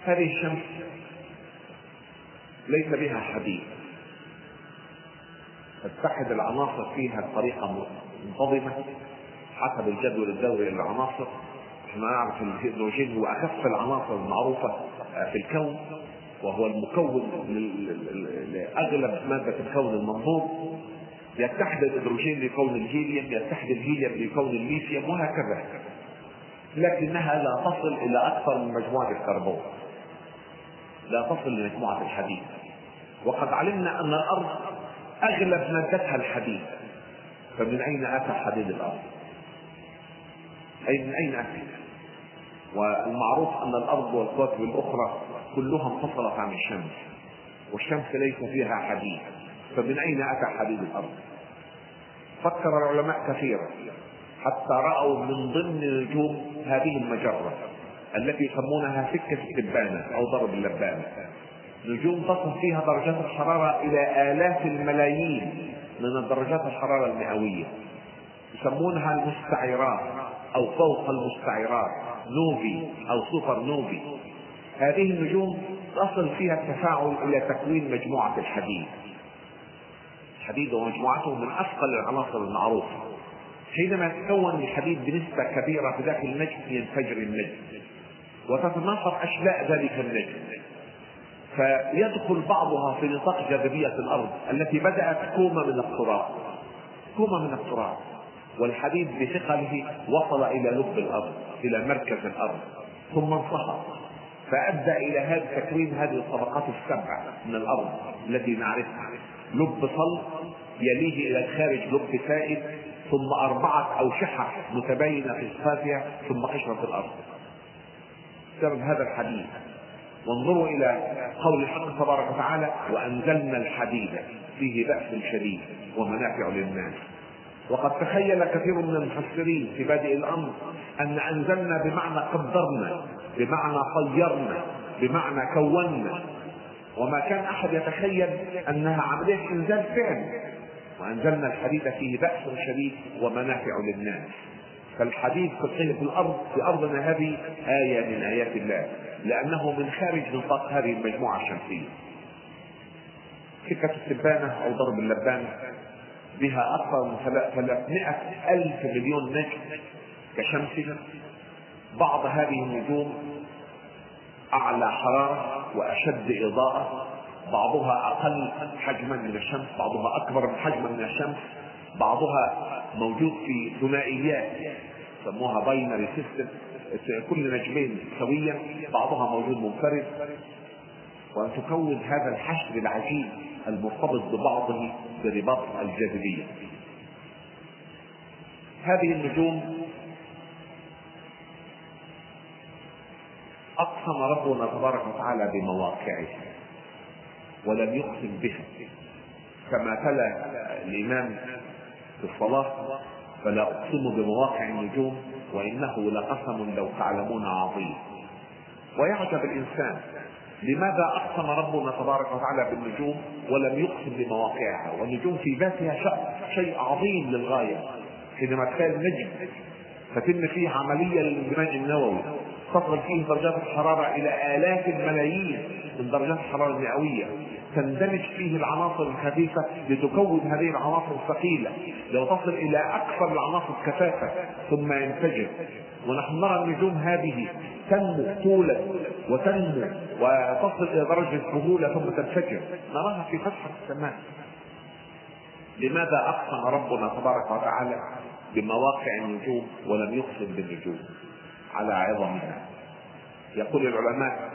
هذه الشمس ليس بها حديد. تتحد العناصر فيها بطريقة منتظمة حسب الجدول الدوري للعناصر. إحنا نعرف إن الهيدروجين هو أخف العناصر المعروفة في الكون وهو المكون لاغلب مادة الكون المنظور يتحد الهيدروجين لكون الهيليوم يتحد الهيليوم لكون الليثيوم وهكذا. لكنها لا تصل إلى أكثر من مجموعة الكربون. لا تصل لمجموعة الحديد. وقد علمنا أن الأرض أغلب مادتها الحديد. فمن أين أتى حديد الأرض؟ أي من أين أتى؟ والمعروف أن الأرض والكواكب الاخرى كلها انفصلت عن الشمس والشمس ليس فيها حديد. فمن أين أتى حديد الأرض؟ فكر العلماء كثيرا حتى رأوا من ضمن نجوم هذه المجرة التي يسمونها سكة التبانه أو ضرب اللبانة. نجوم تصل فيها درجات الحرارة إلى آلاف الملايين من درجات الحرارة المئوية. يسمونها المستعرات أو فوق المستعرات نوفي أو سوبر نوفي. هذه النجوم تصل فيها التفاعل إلى تكوين مجموعة الحديد. الحديد ومجموعته من أثقل العناصر المعروفه حينما يتكون الحديد بنسبة كبيرة في داخل النجم ينفجر النجم وتتناثر اشلاء ذلك النجم فيدخل بعضها في نطاق جاذبية الأرض التي بدأت كومه من التراب. كومه من التراب. والحديد بثقله وصل إلى لب الأرض إلى مركز الأرض. ثم انصهر فأدى إلى هذا تكوين هذه الطبقات السبع من الأرض التي نعرفها. لب صلب يليه إلى الخارج لب سائد ثم أربعة اوشحه متباينة في صفاتها ثم قشره الأرض. بسبب هذا الحديد وانظروا إلى قول الحق تبارك وتعالى وأنزلنا الحديد فيه بأس شديد ومنافع للناس. وقد تخيل كثير من المفسرين في بادئ الأمر أن أنزلنا بمعنى قدرنا بمعنى طيرنا بمعنى كونا وما كان أحد يتخيل أنها عمليه انزال فعل. وأنزلنا الحديد فيه بأس شديد ومنافع للناس. فالحديد في الأرض في ارضنا هذه آية من آيات الله. لأنه من خارج نطاق هذه المجموعة الشمسية. سكه التبانه أو ضرب اللبانه بها أكثر من 300 ألف مليون نجم كشمسنا بعض هذه النجوم أعلى حرارة. وأشد إضاءة بعضها أقل حجما من الشمس بعضها أكبر حجما من الشمس بعضها موجود في ثنائيات يسموها binary system كل نجمين سويا بعضها موجود منفرد. وأن تكون هذا الحشد العجيب المرتبط ببعضه برباط الجاذبية. هذه النجوم أقسم ربنا تبارك وتعالى بمواقعها ولم يقسم بها. كما تلا الإمام في الصلاة فلا أقسم بمواقع النجوم وإنه لقسم لو تعلمون عظيم. ويعجب الإنسان لماذا أقسم ربنا تبارك وتعالى بالنجوم ولم يقسم بمواقعها؟ والنجوم في ذاتها شيء عظيم للغاية. حينما تخيل نجم تتم فيه عملية للاندماج النووي. تصل فيه درجات الحرارة إلى آلاف الملايين من درجات الحرارة المئوية. تندمج فيه العناصر الخفيفة لتكون هذه العناصر الثقيلة لو تصل إلى أكثر العناصر كثافة ثم ينفجر. ونحن نرى النجوم هذه تنمو طولا وتنمو وتصل إلى درجة السهولة ثم تنفجر. نراها في فتحة السماء. لماذا أقسم ربنا تبارك وتعالى بمواقع النجوم ولم يقسم بالنجوم؟ على عظمها يقول العلماء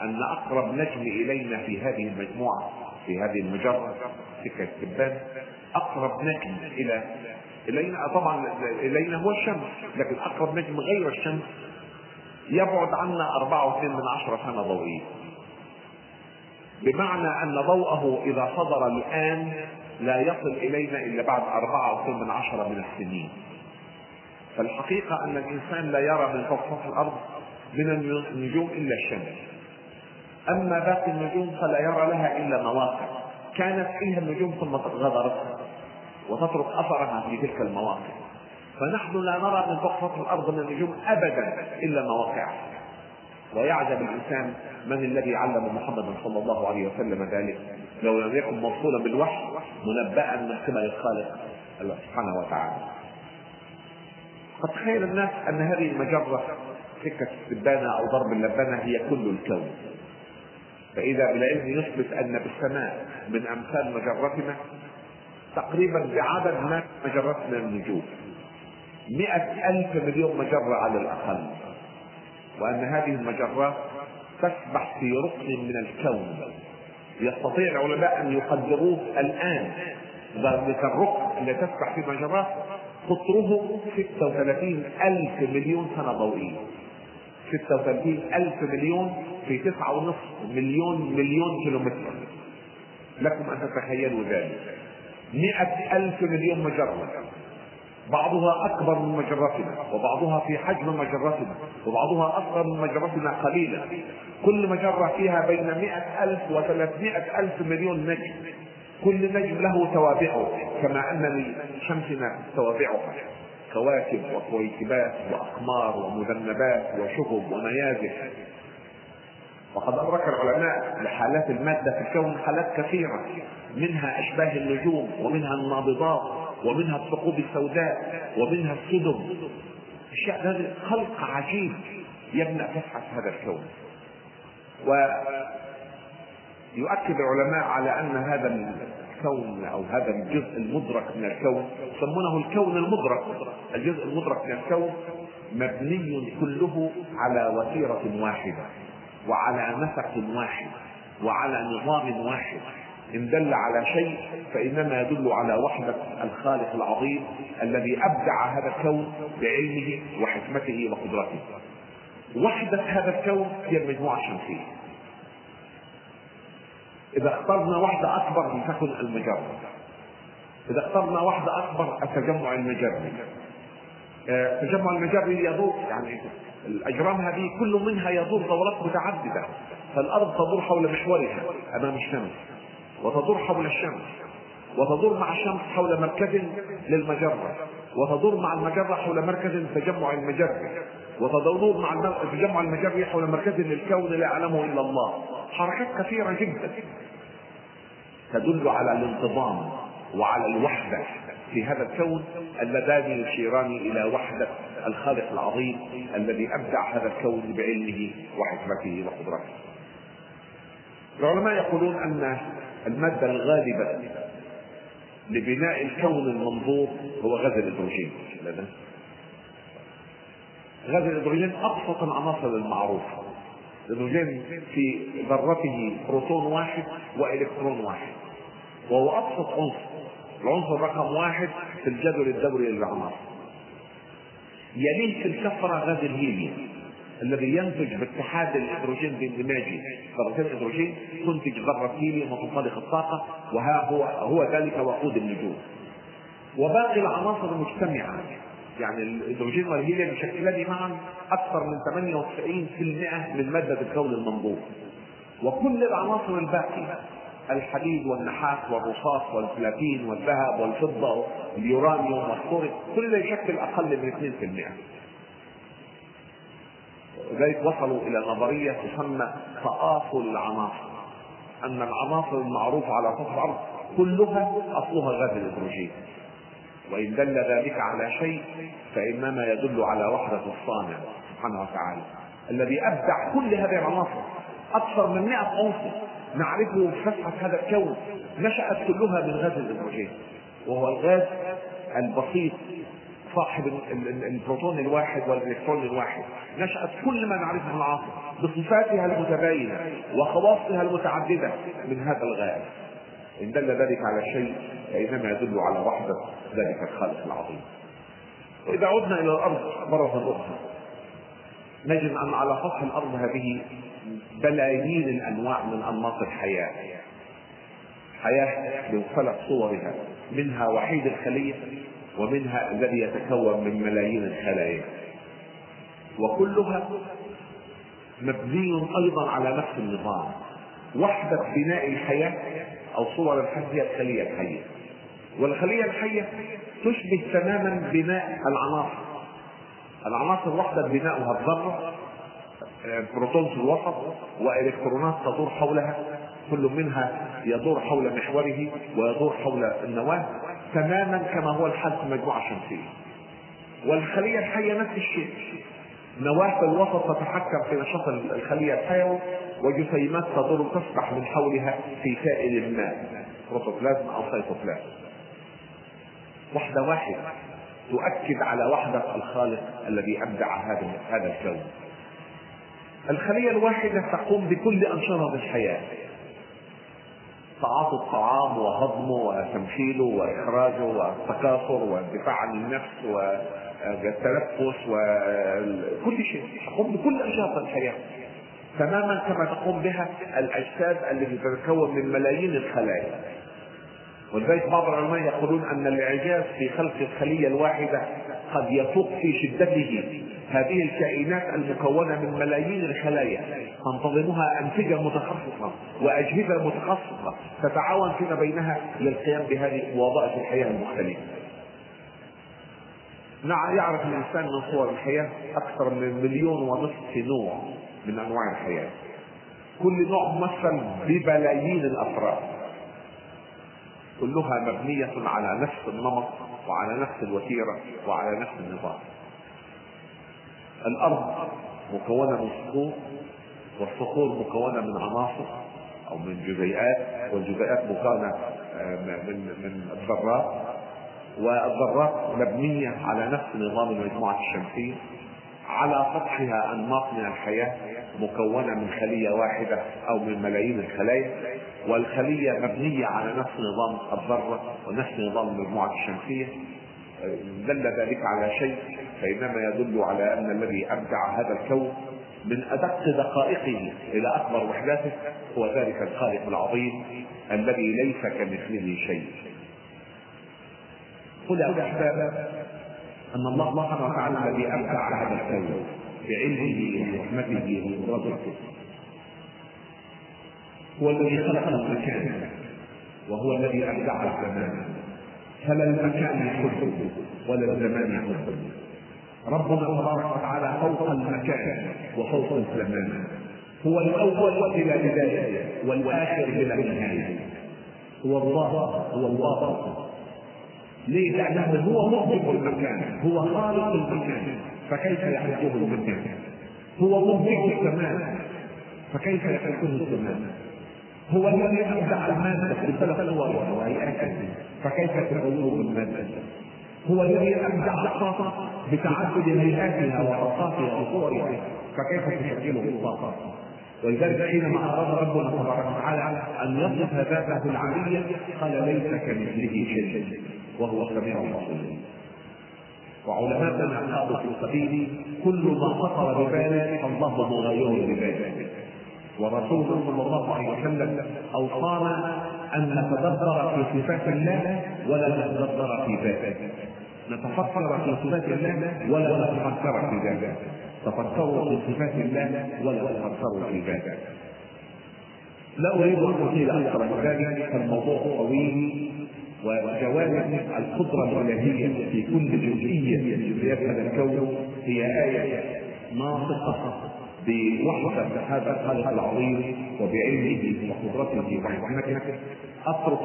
أن أقرب نجم إلينا في هذه المجموعة في هذه المجرة سكة التبان أقرب نجم إلى إلينا طبعا إلينا هو الشمس لكن أقرب نجم غير الشمس يبعد عنا أربعة من عشرة سنة ضوئية. بمعنى أن ضوءه إذا صدر الآن لا يصل إلينا إلا بعد أربعة من عشرة من السنين. فالحقيقة أن الإنسان لا يرى من فوق سطح الأرض من النجوم إلا الشمس. أما باقي النجوم فلا يرى لها إلا مواقع. كانت فيها النجوم ثم غادرتها وتترك أثرها في تلك المواقع. فنحن لا نرى من فوق سطح الأرض من النجوم أبدا إلا مواقعها ويعجب الإنسان من الذي علم محمد صلى الله عليه وسلم ذلك. لو لم يكن موصولا بالوحي منبأ من قبل الخالق الله سبحانه وتعالى. قد تخيل الناس أن هذه المجرة سكة السبانة أو ضرب اللبانة هي كل الكون. فإذا بالعلم يثبت أن بالسماء من أمثال مجرتنا تقريبا بعدد ما مجرتنا النجوم. مئة ألف مليون مجرة على الأقل. وأن هذه المجرات تسبح في ركن من الكون. يستطيع العلماء أن يقدروه الآن. ذلك الركن الذي تسبح في المجرات قطره 36 ألف مليون سنة ضوئية. 36 ألف مليون في تسعة ونصف مليون مليون كيلومتر. لكم أن تتخيلوا ذلك. مئة ألف مليون مجرة. بعضها أكبر من مجرتنا وبعضها في حجم مجرتنا وبعضها أصغر من مجرتنا قليلا. كل مجرة فيها بين مئة ألف وثلاثمائة ألف مليون نجم. كل نجم له توابعه كما أن لشمسنا توابعها كواكب وكويكبات وأقمار ومذنبات وشهب ونيازك وقد أدرك العلماء لحالات المادة في الكون حالات كثيرة منها أشباه النجوم ومنها النابضات ومنها الثقوب السوداء ومنها السدم. أشياء هذا خلق عجيب يبنى تبحث هذا الكون. ويؤكد العلماء على أن هذا الكون أو هذا الجزء المدرك من الكون يسمونه الكون المدرك. الجزء المدرك من الكون مبني كله على وتيرة واحدة وعلى نسق واحد وعلى نظام واحد. إن دل على شيء فإنما يدل على وحدة الخالق العظيم الذي أبدع هذا الكون بعلمه وحكمته وقدرته. وحدة هذا الكون هي المجموعة الشمسية. إذا اخترنا وحده أكبر لتكن المجرة. إذا اخترنا وحده أكبر التجمع المجري. التجمع المجري يدور يعني الأجرام هذه كل منها يدور دورات متعددة. فالأرض تدور حول محورها أمام الشمس وتدور حول الشمس وتدور مع الشمس حول مركز للمجرة وتدور مع المجرة حول مركز التجمع المجري. وتدور مع التجمع المجري حول مركز للكون لا يعلمه إلا الله. حركات كثيرة جدا. تدل على الانتظام وعلى الوحدة في هذا الكون اللذان يشيران إلى وحدة الخالق العظيم الذي أبدع هذا الكون بعلمه وحكمته وقدرته. العلماء يقولون أن المادة الغالبة لبناء الكون المنظور هو غاز الهيدروجين غاز الهيدروجين أبسط العناصر المعروفه الهيدروجين في ذرته بروتون واحد وإلكترون واحد. وهو أبسط عنصر. العنصر رقم واحد في الجدول الدوري للعناصر. يليه في الكثرة غاز الهيليوم الذي ينتج باتحاد الهيدروجين باندماجه ذرتين الهيدروجين تنتج ذرة هيليوم وتنطلق الطاقة وها هو هو ذلك وقود النجوم. وباقي العناصر مجتمعة. يعني الهيدروجين والهيليوم يشكلان معا أكثر من 98% من مادة الكون المنظور وكل العناصر الباقية الحديد والنحاس والرصاص والبلاتين والذهب والفضة واليورانيوم والثوري كل يشكل أقل من 2% لذلك وصلوا إلى نظرية تسمى تآصل العناصر أن العناصر المعروفة على سطح الأرض كلها أصلها غاز الهيدروجين. وإن دل ذلك على شيء فإنما يدل على وحدة الصانع سبحانه وتعالى الذي أبدع كل هذه العناصر أكثر من 100 عنصر. نعرفه في هذا الكون نشأت كلها من غاز الهيدروجين وهو الغاز البسيط صاحب البروتون الواحد والإلكترون الواحد. نشأت كل ما نعرفه من العاصفة بصفاتها المتباينة وخواصها المتعددة من هذا الغاز. إن دل ذلك على شيء فإنما يدل على وحدة ذلك الخالق العظيم. وإذا عدنا إلى الأرض مرة أخرى نجد أن على سطح الأرض هذه بلايين الأنواع من أنماط الحياة. حياة بمختلف صورها منها وحيد الخلية ومنها الذي يتكون من ملايين الخلايا. وكلها مبني أيضا على نفس النظام. وحدة بناء الحياة أو صور الحياة هي الخلية الحية. والخلية الحية تشبه تماما بناء العناصر. العناصر وحدة بناؤها الذرة بروتون في الوسط وإلكترونات تدور حولها كل منها يدور حول محوره ويدور حول النواة تماما كما هو الحال في المجموعة الشمسية. والخلية الحية نفس الشيء. نواة في الوسط تتحكم في نشاط الخلية الحيوي وجسيمات تدور تسبح من حولها في سائل الماء بروتوبلازم أو سيتوبلازم وحدة واحدة تؤكد على وحدة الخالق الذي أبدع هذا هذا الكون. الخلية الواحدة تقوم بكل أنشطة الحياة. تعاطي الطعام وهضمه وتمثيله وإخراجه والتكاثر والدفاع عن النفس والتنفس وكل شيء. تقوم بكل أنشطة الحياة. تماما كما تقوم بها الأجساد التي تتكون من ملايين الخلايا. ولذلك بعض العلماء يقولون أن الإعجاز في خلق الخلية الواحدة قد يفوق في شدته. هذه الكائنات المكونة من ملايين الخلايا. تنتظمها انسجه متخصصة وأجهزة متخصصة تتعاون فيما بينها للقيام بهذه وظائف الحياة المختلفة. نعم يعرف الإنسان من صور الحياة أكثر من مليون ونصف نوع. من أنواع الحياة. كل نوع ممثل ببلايين الأفراد. كلها مبنية على نفس النمط وعلى نفس الوتيرة وعلى نفس النظام. الأرض مكونة من صخور والصخور مكونة من عناصر أو من جزيئات والجزيئات مكونة من من الذرات والذرات مبنية على نفس نظام المجموعة الشمسية على سطحها انماط من الحياة مكونة من خلية واحدة أو من ملايين الخلايا والخلية مبنية على نفس نظام الذرة ونفس نظام المجموعة الشمسية دل ذلك على شيء فإنما يدل على أن الذي أبدع هذا الكون من أدق دقائقه إلى أكبر وحداته هو ذلك الخالق العظيم الذي ليس كمثله شيء. قل أحباب أن الله سبحانه وتعالى الذي أبدع هذا الكون بعلمه وحكمته وقدرته هو الذي خلق المكان وهو الذي أبدع الزمان. فلا المكان يحبه ولا الزمان يحبه ربنا تبارك وتعالى فوق المكان وفوق الزمان. هو الأول بلا بداية والآخر بلا نهاية. هو الظاهر هو الباطن ليه؟ لأنه هو مهبط المكان، هو خالق المكان، فكيف يحبه المكان؟ هو مهبط الزمان، فكيف يحبه الزمان؟ هو الذي أبدع المادة بثلاث صور وهيئات فكيف تكون المادة؟ هو الذي أبدع الطاقة بتعدد هيئاتها وطاقاتها وصورها فكيف تشكله الطاقة؟ ولذلك حينما أراد ربنا تبارك وتعالى أن يصف ذاته العاليه قال ليس كمثله شيء وهو السميع البصير. وعلماءنا قالوا في السبيل كل ما خطر بباله فالله مغير بباله. ورسوله صلى الله عليه وسلم أوصانا أن نتدبر في صفات الله ولا نتدبر في ذاته. نتفكر في صفات الله ولا نتفكر في ذاته. تفكروا في صفات الله ولا تفكروا في ذاته. لا أريد أن أطيل أكثر من ذلك فالموضوع طويل. وجوانب القدرة الإلهية في كل من جزئيات هذا الكون هي آية ناطقة بوحدة هذا الخالق العظيم وبعلمه وقدرته وحكمته. اترك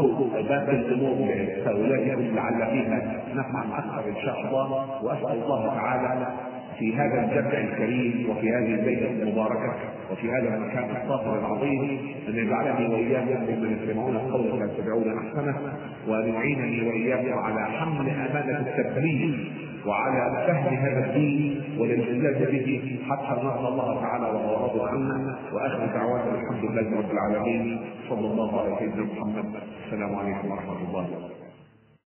باب الأمور لهؤلاء لعل فيها نفعا أكثر إن شاء الله. وأسأل الله تعالى في هذا الجمع الكريم وفي هذه الليلة المباركة وفي هذا المكان الطاهر العظيم ان يجعلني وإياكم ممن يستمعون القول فيتبعون أحسنه وأن يعينني وإياكم على حمل أمانة التبليغ وعلى فهم هذا الدين والالتزام به حتى نرضى الله تعالى وهو راض عنا وآخر دعوانا الحمد لله رب العالمين. صلى الله على سيدنا محمد. السلام عليكم ورحمة الله. وبركاته